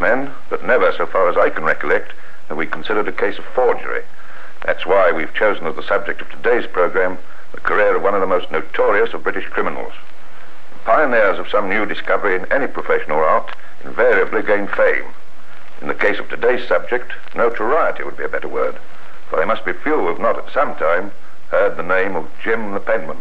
men, but never, so far as I can recollect, have we considered a case of forgery. That's why we've chosen as the subject of today's program the career of one of the most notorious of British criminals. Pioneers of some new discovery in any profession or art invariably gain fame. In the case of today's subject, notoriety would be a better word, for there must be few who have not at some time heard the name of Jim the Penman.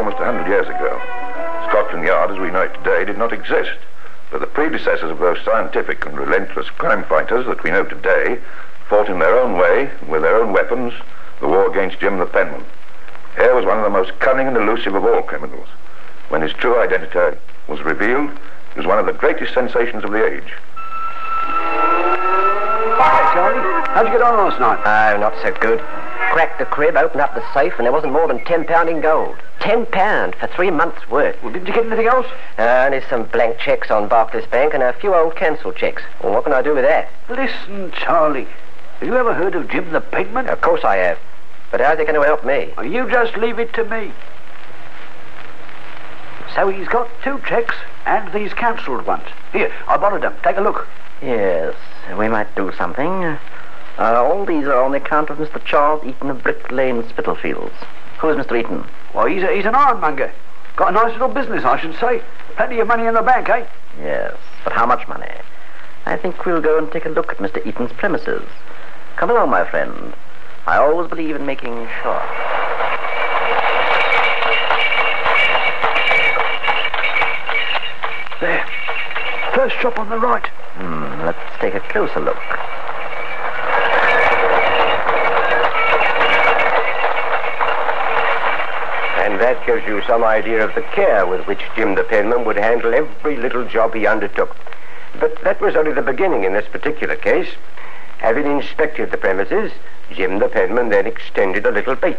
Almost a hundred years ago. Scotland Yard, as we know it today, did not exist. But the predecessors of those scientific and relentless crime fighters that we know today fought in their own way, with their own weapons, the war against Jim the Penman. Here was one of the most cunning and elusive of all criminals. When his true identity was revealed, it was one of the greatest sensations of the age. Hi, Charlie. How'd you get on last night? Oh, not so good. Cracked the crib, opened up the safe, and there wasn't more than ten pound in gold. Ten pound for three months' work. Well, didn't you get anything else? Uh, only some blank checks on Barclays Bank and a few old cancelled checks. Well, what can I do with that? Listen, Charlie. Have you ever heard of Jim the Penman? Of course I have. But how's it going to help me? Well, you just leave it to me. So he's got two checks and these cancelled ones. Here, I borrowed them. Take a look. Yes, we might do something. Uh, all these are on the account of Mr. Charles Eaton of Brick Lane, Spitalfields. Who is Mr. Eaton? Well, he's, a, he's an ironmonger. Got a nice little business, I should say. Plenty of money in the bank, eh? Yes, but how much money? I think we'll go and take a look at Mr. Eaton's premises. Come along, my friend. I always believe in making sure. There. First shop on the right. Hmm, let's take a closer look. That gives you some idea of the care with which Jim the Penman would handle every little job he undertook. But that was only the beginning in this particular case. Having inspected the premises, Jim the Penman then extended a little bait.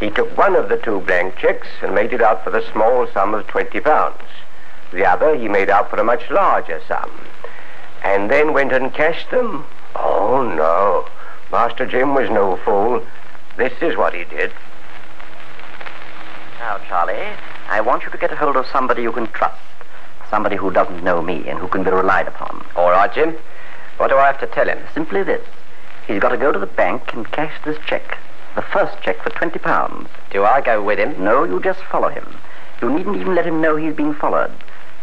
He took one of the two blank checks and made it out for the small sum of 20 pounds. The other he made out for a much larger sum. And then went and cashed them. Oh, no. Master Jim was no fool. This is what he did. Now, Charlie, I want you to get a hold of somebody you can trust. Somebody who doesn't know me and who can be relied upon. All right, Jim. What do I have to tell him? Simply this. He's got to go to the bank and cash this check. The first check for 20 pounds. Do I go with him? No, you just follow him. You needn't even let him know he's being followed.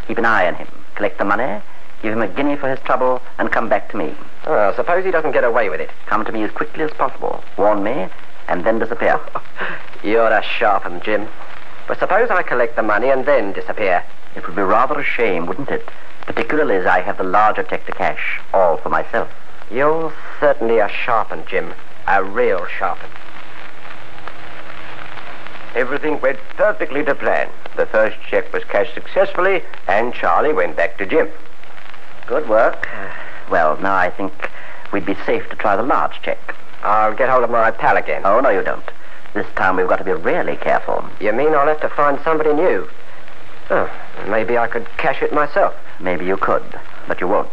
Keep an eye on him. Collect the money, give him a guinea for his trouble, and come back to me. Oh, suppose he doesn't get away with it. Come to me as quickly as possible. Warn me, and then disappear. You're a sharp 'un, Jim. But suppose I collect the money and then disappear. It would be rather a shame, wouldn't it? Particularly as I have the larger check to cash, all for myself. You're certainly a sharp 'un, Jim. A real sharp 'un. Everything went perfectly to plan. The first check was cashed successfully, and Charlie went back to Jim. Good work. Well, now I think we'd be safe to try the large check. I'll get hold of my pal again. Oh, no, you don't. This time we've got to be really careful. You mean I'll have to find somebody new? Oh, maybe I could cash it myself. Maybe you could, but you won't.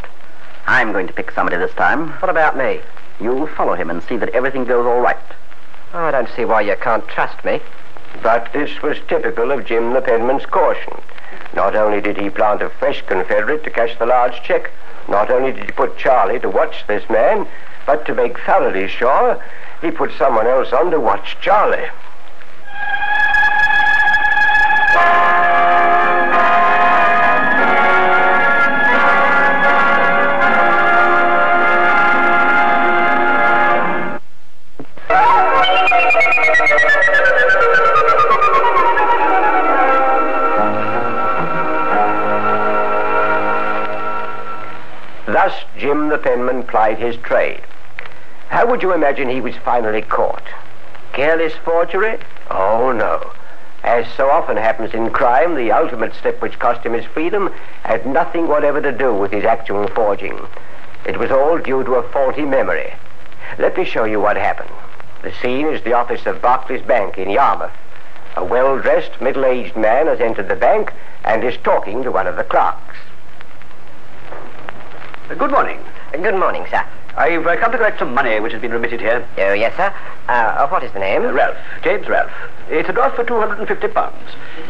I'm going to pick somebody this time. What about me? You'll follow him and see that everything goes all right. Oh, I don't see why you can't trust me. But this was typical of Jim the Penman's caution. Not only did he plant a fresh Confederate to cash the large check, not only did he put Charlie to watch this man, but to make thoroughly sure, he put someone else on to watch Charlie. Thus Jim the Penman plied his trade. How would you imagine he was finally caught? Careless forgery? Oh, no. As so often happens in crime, the ultimate step which cost him his freedom had nothing whatever to do with his actual forging. It was all due to a faulty memory. Let me show you what happened. The scene is the office of Barclays Bank in Yarmouth. A well-dressed, middle-aged man has entered the bank and is talking to one of the clerks. Good morning. Good morning, sir. I've uh, come to collect some money which has been remitted here. Oh, yes, sir. Uh, what is the name? Uh, Ralph, James Ralph. It's a draft for £250.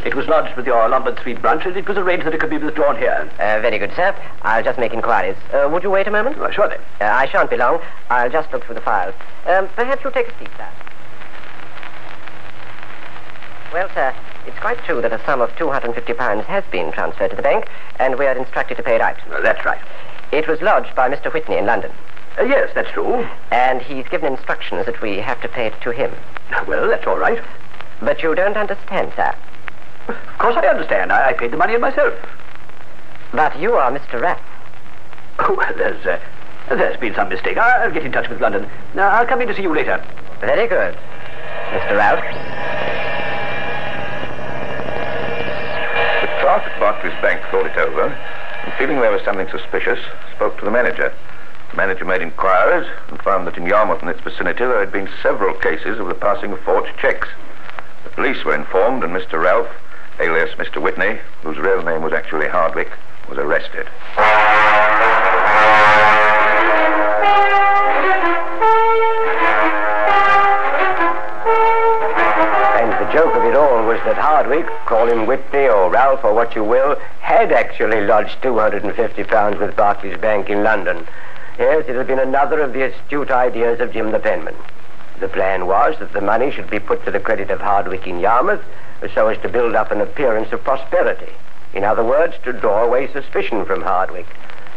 It was lodged with your Lombard Street branch, and it was arranged that it could be withdrawn here. Uh, very good, sir. I'll just make inquiries. Uh, would you wait a moment? Surely. Uh, I shan't be long. I'll just look through the files. Um, perhaps you'll take a seat, sir. Well, sir, it's quite true that a sum of £250 has been transferred to the bank, and we are instructed to pay it out. Well, that's right. It was lodged by Mr. Whitney in London, Uh, yes, that's true. and he's given instructions that we have to pay it to him. Well, that's all right. But you don't understand, sir. Of course I understand. I, I paid the money in myself. But you are Mr. Ralph. Oh, well, there's, uh, there's been some mistake. I- I'll get in touch with London. Now, I'll come in to see you later. Very good. Mr. Ralph? The clerk at Barclays Bank thought it over, and feeling there was something suspicious, spoke to the manager. The manager made inquiries and found that in Yarmouth and its vicinity there had been several cases of the passing of forged cheques. The police were informed, and Mr. Ralph, alias Mr. Whitney, whose real name was actually Hardwick, was arrested. And the joke of it all was that Hardwick, call him Whitney or Ralph or what you will, had actually lodged £250 with Barclays Bank in London. Yes, it had been another of the astute ideas of Jim the penman. The plan was that the money should be put to the credit of Hardwick in Yarmouth so as to build up an appearance of prosperity. In other words, to draw away suspicion from Hardwick.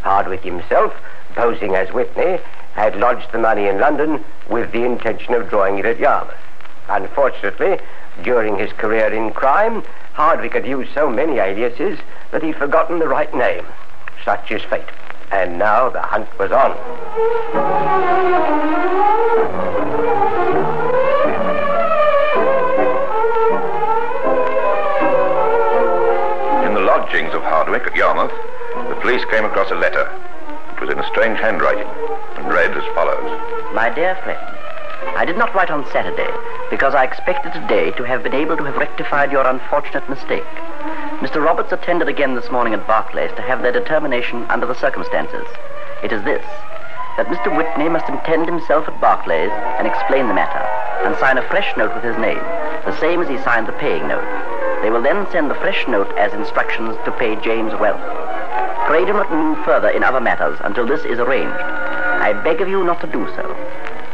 Hardwick himself, posing as Whitney, had lodged the money in London with the intention of drawing it at Yarmouth. Unfortunately, during his career in crime, Hardwick had used so many aliases that he'd forgotten the right name. Such is fate. And now the hunt was on. In the lodgings of Hardwick at Yarmouth, the police came across a letter. It was in a strange handwriting and read as follows. My dear friend, I did not write on Saturday because I expected today to have been able to have rectified your unfortunate mistake. Mr. Roberts attended again this morning at Barclays to have their determination under the circumstances. It is this that Mr. Whitney must attend himself at Barclays and explain the matter and sign a fresh note with his name, the same as he signed the paying note. They will then send the fresh note as instructions to pay James Ralph. Pray do not move further in other matters until this is arranged. I beg of you not to do so.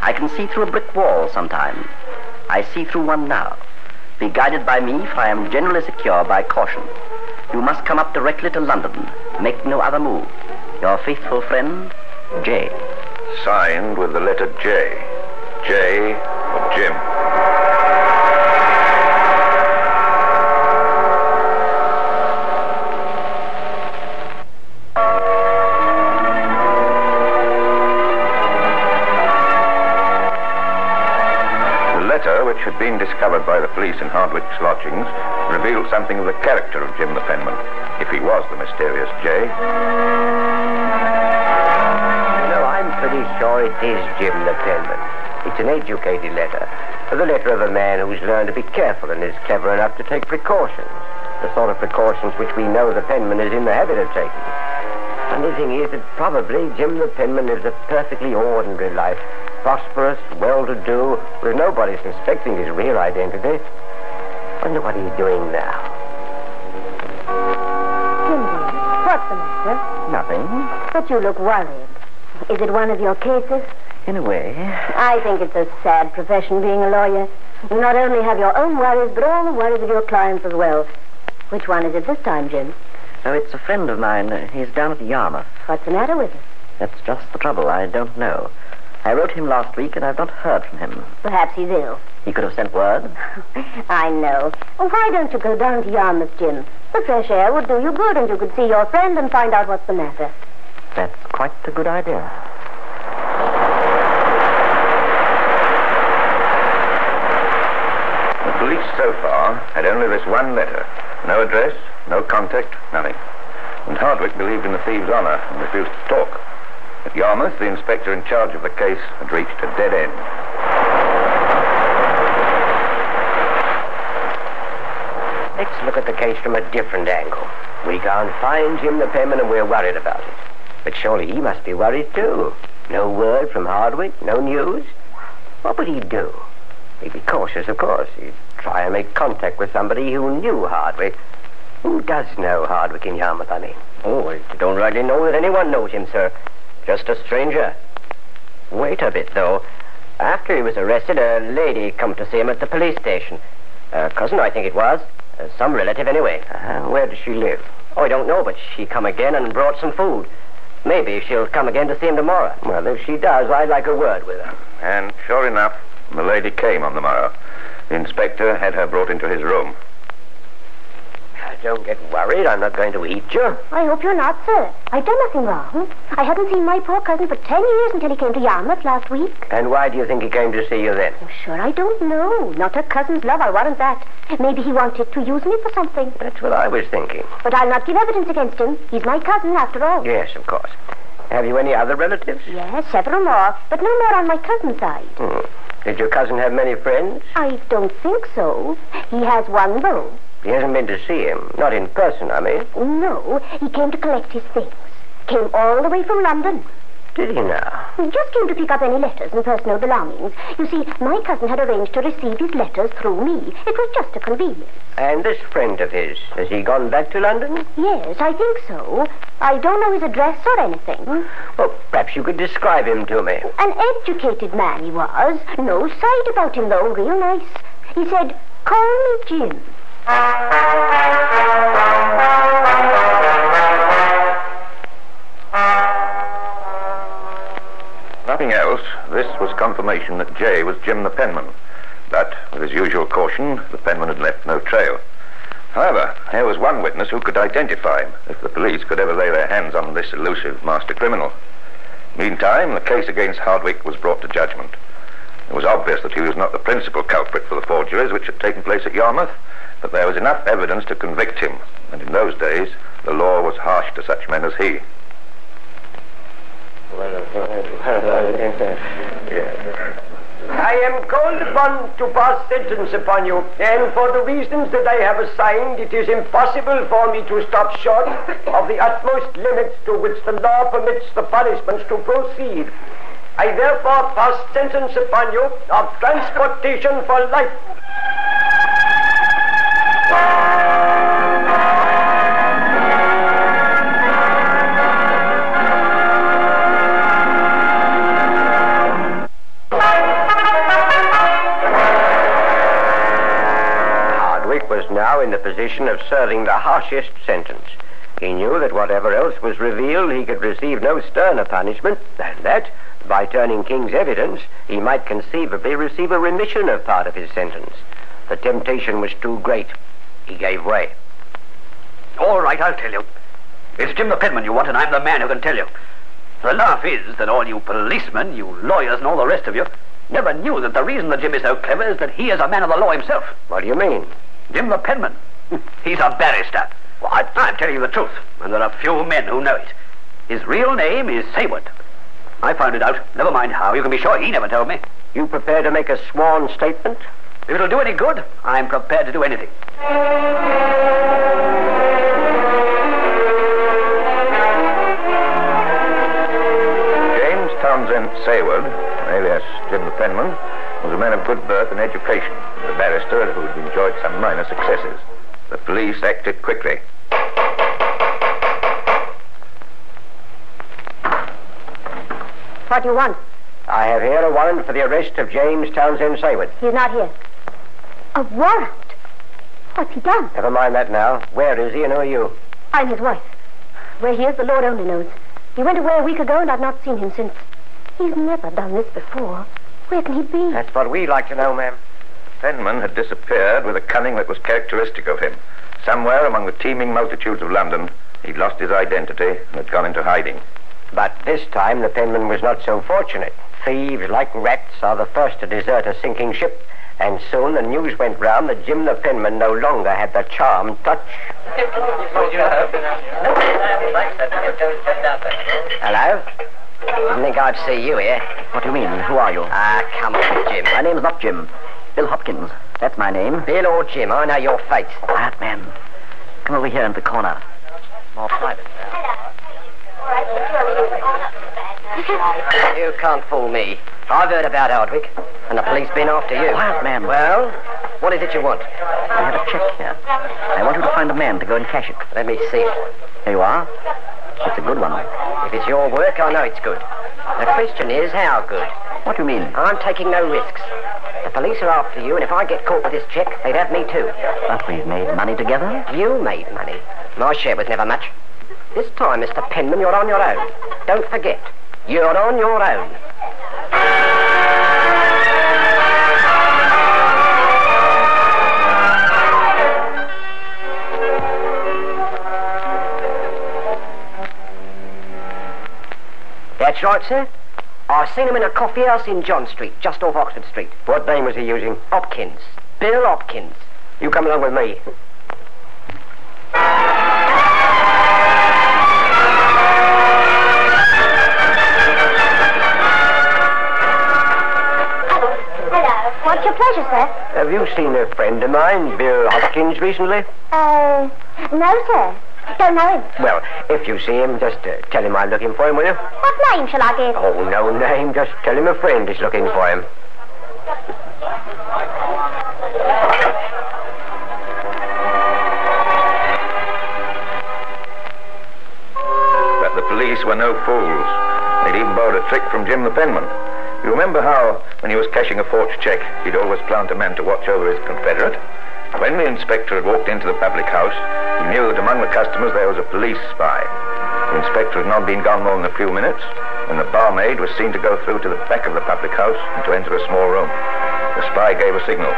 I can see through a brick wall sometimes. I see through one now. Be guided by me, for I am generally secure by caution. You must come up directly to London. Make no other move. Your faithful friend, J. Signed with the letter J. J for Jim. Police in Hardwick's lodgings, revealed something of the character of Jim the penman, if he was the mysterious J. No, I'm pretty sure it is Jim the penman. It's an educated letter. The letter of a man who's learned to be careful and is clever enough to take precautions. The sort of precautions which we know the penman is in the habit of taking. Funny thing is that probably Jim the penman lives a perfectly ordinary life. Prosperous, well-to-do, with nobody suspecting his real identity. Wonder what he's doing now. Jimmy, what's the matter? Nothing. But you look worried. Is it one of your cases? In a way. I think it's a sad profession being a lawyer. You not only have your own worries, but all the worries of your clients as well. Which one is it this time, Jim? Oh, it's a friend of mine. Uh, He's down at Yarmouth. What's the matter with him? That's just the trouble. I don't know. I wrote him last week, and I've not heard from him. Perhaps he's ill. He could have sent word. I know. Well, why don't you go down to Yarmouth, Jim? The fresh air would do you good, and you could see your friend and find out what's the matter. That's quite a good idea. The police so far had only this one letter. No address, no contact, nothing. And Hardwick believed in the thief's honor and refused to talk. At Yarmouth, the inspector in charge of the case had reached a dead end. Let's look at the case from a different angle. We can't find Jim the penman and we're worried about it. But surely he must be worried too. No word from Hardwick, no news. What would he do? He'd be cautious, of course. He'd try and make contact with somebody who knew Hardwick. Who does know Hardwick in Yarmouth, I mean? Oh, I don't rightly know that anyone knows him, sir. Just a stranger. Wait a bit, though. After he was arrested, a lady come to see him at the police station. A cousin, I think it was. Uh, some relative, anyway. Uh, where does she live? Oh, I don't know, but she come again and brought some food. Maybe she'll come again to see him tomorrow. Well, if she does, I'd like a word with her. And sure enough, the lady came on the morrow. The inspector had her brought into his room. Don't get worried. I'm not going to eat you. I hope you're not, sir. I've done nothing wrong. I hadn't seen my poor cousin for ten years until he came to Yarmouth last week. And why do you think he came to see you then? I'm sure, I don't know. Not a cousin's love, I'll warrant that. Maybe he wanted to use me for something. That's what I was thinking. But I'll not give evidence against him. He's my cousin, after all. Yes, of course. Have you any other relatives? Yes, several more, but no more on my cousin's side. Hmm. Did your cousin have many friends? I don't think so. He has one, though. He hasn't been to see him. Not in person, I mean. No, he came to collect his things. Came all the way from London. He just came to pick up any letters and personal belongings. You see, my cousin had arranged to receive his letters through me. It was just a convenience. And this friend of his, has he gone back to London? Yes, I think so. I don't know his address or anything. Well, perhaps you could describe him to me. An educated man he was. No side about him, though. Real nice. He said, call me Jim. Confirmation that Jay was Jim the penman. But, with his usual caution, the penman had left no trail. However, there was one witness who could identify him, if the police could ever lay their hands on this elusive master criminal. Meantime, the case against Hardwick was brought to judgment. It was obvious that he was not the principal culprit for the forgeries which had taken place at Yarmouth, but there was enough evidence to convict him, and in those days, the law was harsh to such men as he. I am called upon to pass sentence upon you, and for the reasons that I have assigned, it is impossible for me to stop short of the utmost limits to which the law permits the punishments to proceed. I therefore pass sentence upon you of transportation for life. In the position of serving the harshest sentence. He knew that whatever else was revealed, he could receive no sterner punishment than that, by turning King's evidence, he might conceivably receive a remission of part of his sentence. The temptation was too great. He gave way. All right, I'll tell you. It's Jim the penman you want, and I'm the man who can tell you. The laugh is that all you policemen, you lawyers, and all the rest of you never knew that the reason that Jim is so clever is that he is a man of the law himself. What do you mean? Jim the penman. He's a barrister. What? I'm telling you the truth, and there are few men who know it. His real name is Saward. I found it out. Never mind how. You can be sure he never told me. You prepared to make a sworn statement? If it'll do any good, I'm prepared to do anything. James Townsend Saward, alias Jim the penman, was a man of good birth and education, a barrister who had enjoyed some minor successes. The police acted quickly. What do you want? I have here a warrant for the arrest of James Townsend Saward. He's not here. A warrant? What's he done? Never mind that now. Where is he and who are you? I'm his wife. Where he is, the Lord only knows. He went away a week ago, and I've not seen him since. He's never done this before. Where can he be? That's what we'd like to know, ma'am. Penman had disappeared with a cunning that was characteristic of him. Somewhere among the teeming multitudes of London, he'd lost his identity and had gone into hiding. But this time the penman was not so fortunate. Thieves, like rats, are the first to desert a sinking ship. And soon the news went round that Jim the penman no longer had the charmed touch. Hello? Didn't think I'd see you here. What do you mean? Who are you? Ah, come on, Jim. My name's not Jim. Bill Hopkins. That's my name. Bill or Jim, I know your fate. Quiet, man. Come over here into the corner. More private. All right, you can't fool me. I've heard about Hardwick, and the police been after you. Quiet, man. Well, what is it you want? I have a check here. I want you to find a man to go and cash it. Let me see it. Here you are. It's a good one. If it's your work, I know it's good. The question is, how good? What do you mean? I'm taking no risks. The police are after you, and if I get caught with this check, they'd have me too. But we've made money together. You made money. My share was never much. This time, Mr. Penman, you're on your own. Don't forget, you're on your own. That's right, sir. I seen him in a coffee house in John Street, just off Oxford Street. What name was he using? Hopkins. Bill Hopkins. You come along with me. Hello. What's your pleasure, sir? Have you seen a friend of mine, Bill Hopkins, recently? Uh, no, sir. Don't know him. Well, if you see him, just uh, tell him I'm looking for him, will you? What name shall I give? Oh, no name. Just tell him a friend is looking for him. But the police were no fools. They'd even borrowed a trick from Jim the penman. You remember how, when he was cashing a forged check, he'd always plant a man to watch over his confederate? When the inspector had walked into the public house, he knew that among the customers there was a police spy. The inspector had not been gone more than a few minutes when the barmaid was seen to go through to the back of the public house and to enter a small room. The spy gave a signal.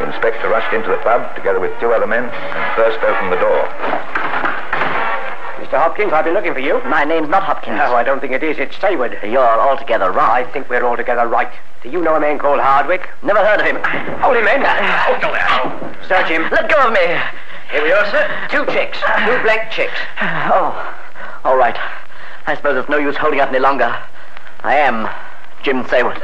The inspector rushed into the pub together with two other men and burst open the door. Mr. Hopkins, I've been looking for you. My name's not Hopkins. No, I don't think it is. It's Saward. You're altogether wrong. I think we're altogether right. Do you know a man called Hardwick? Never heard of him. Hold him, men. Hold him. Ow. Search him. Let go of me. Here we are, sir. Two chicks. Two black chicks. Oh, all right. I suppose it's no use holding up any longer. I am Jim Saward.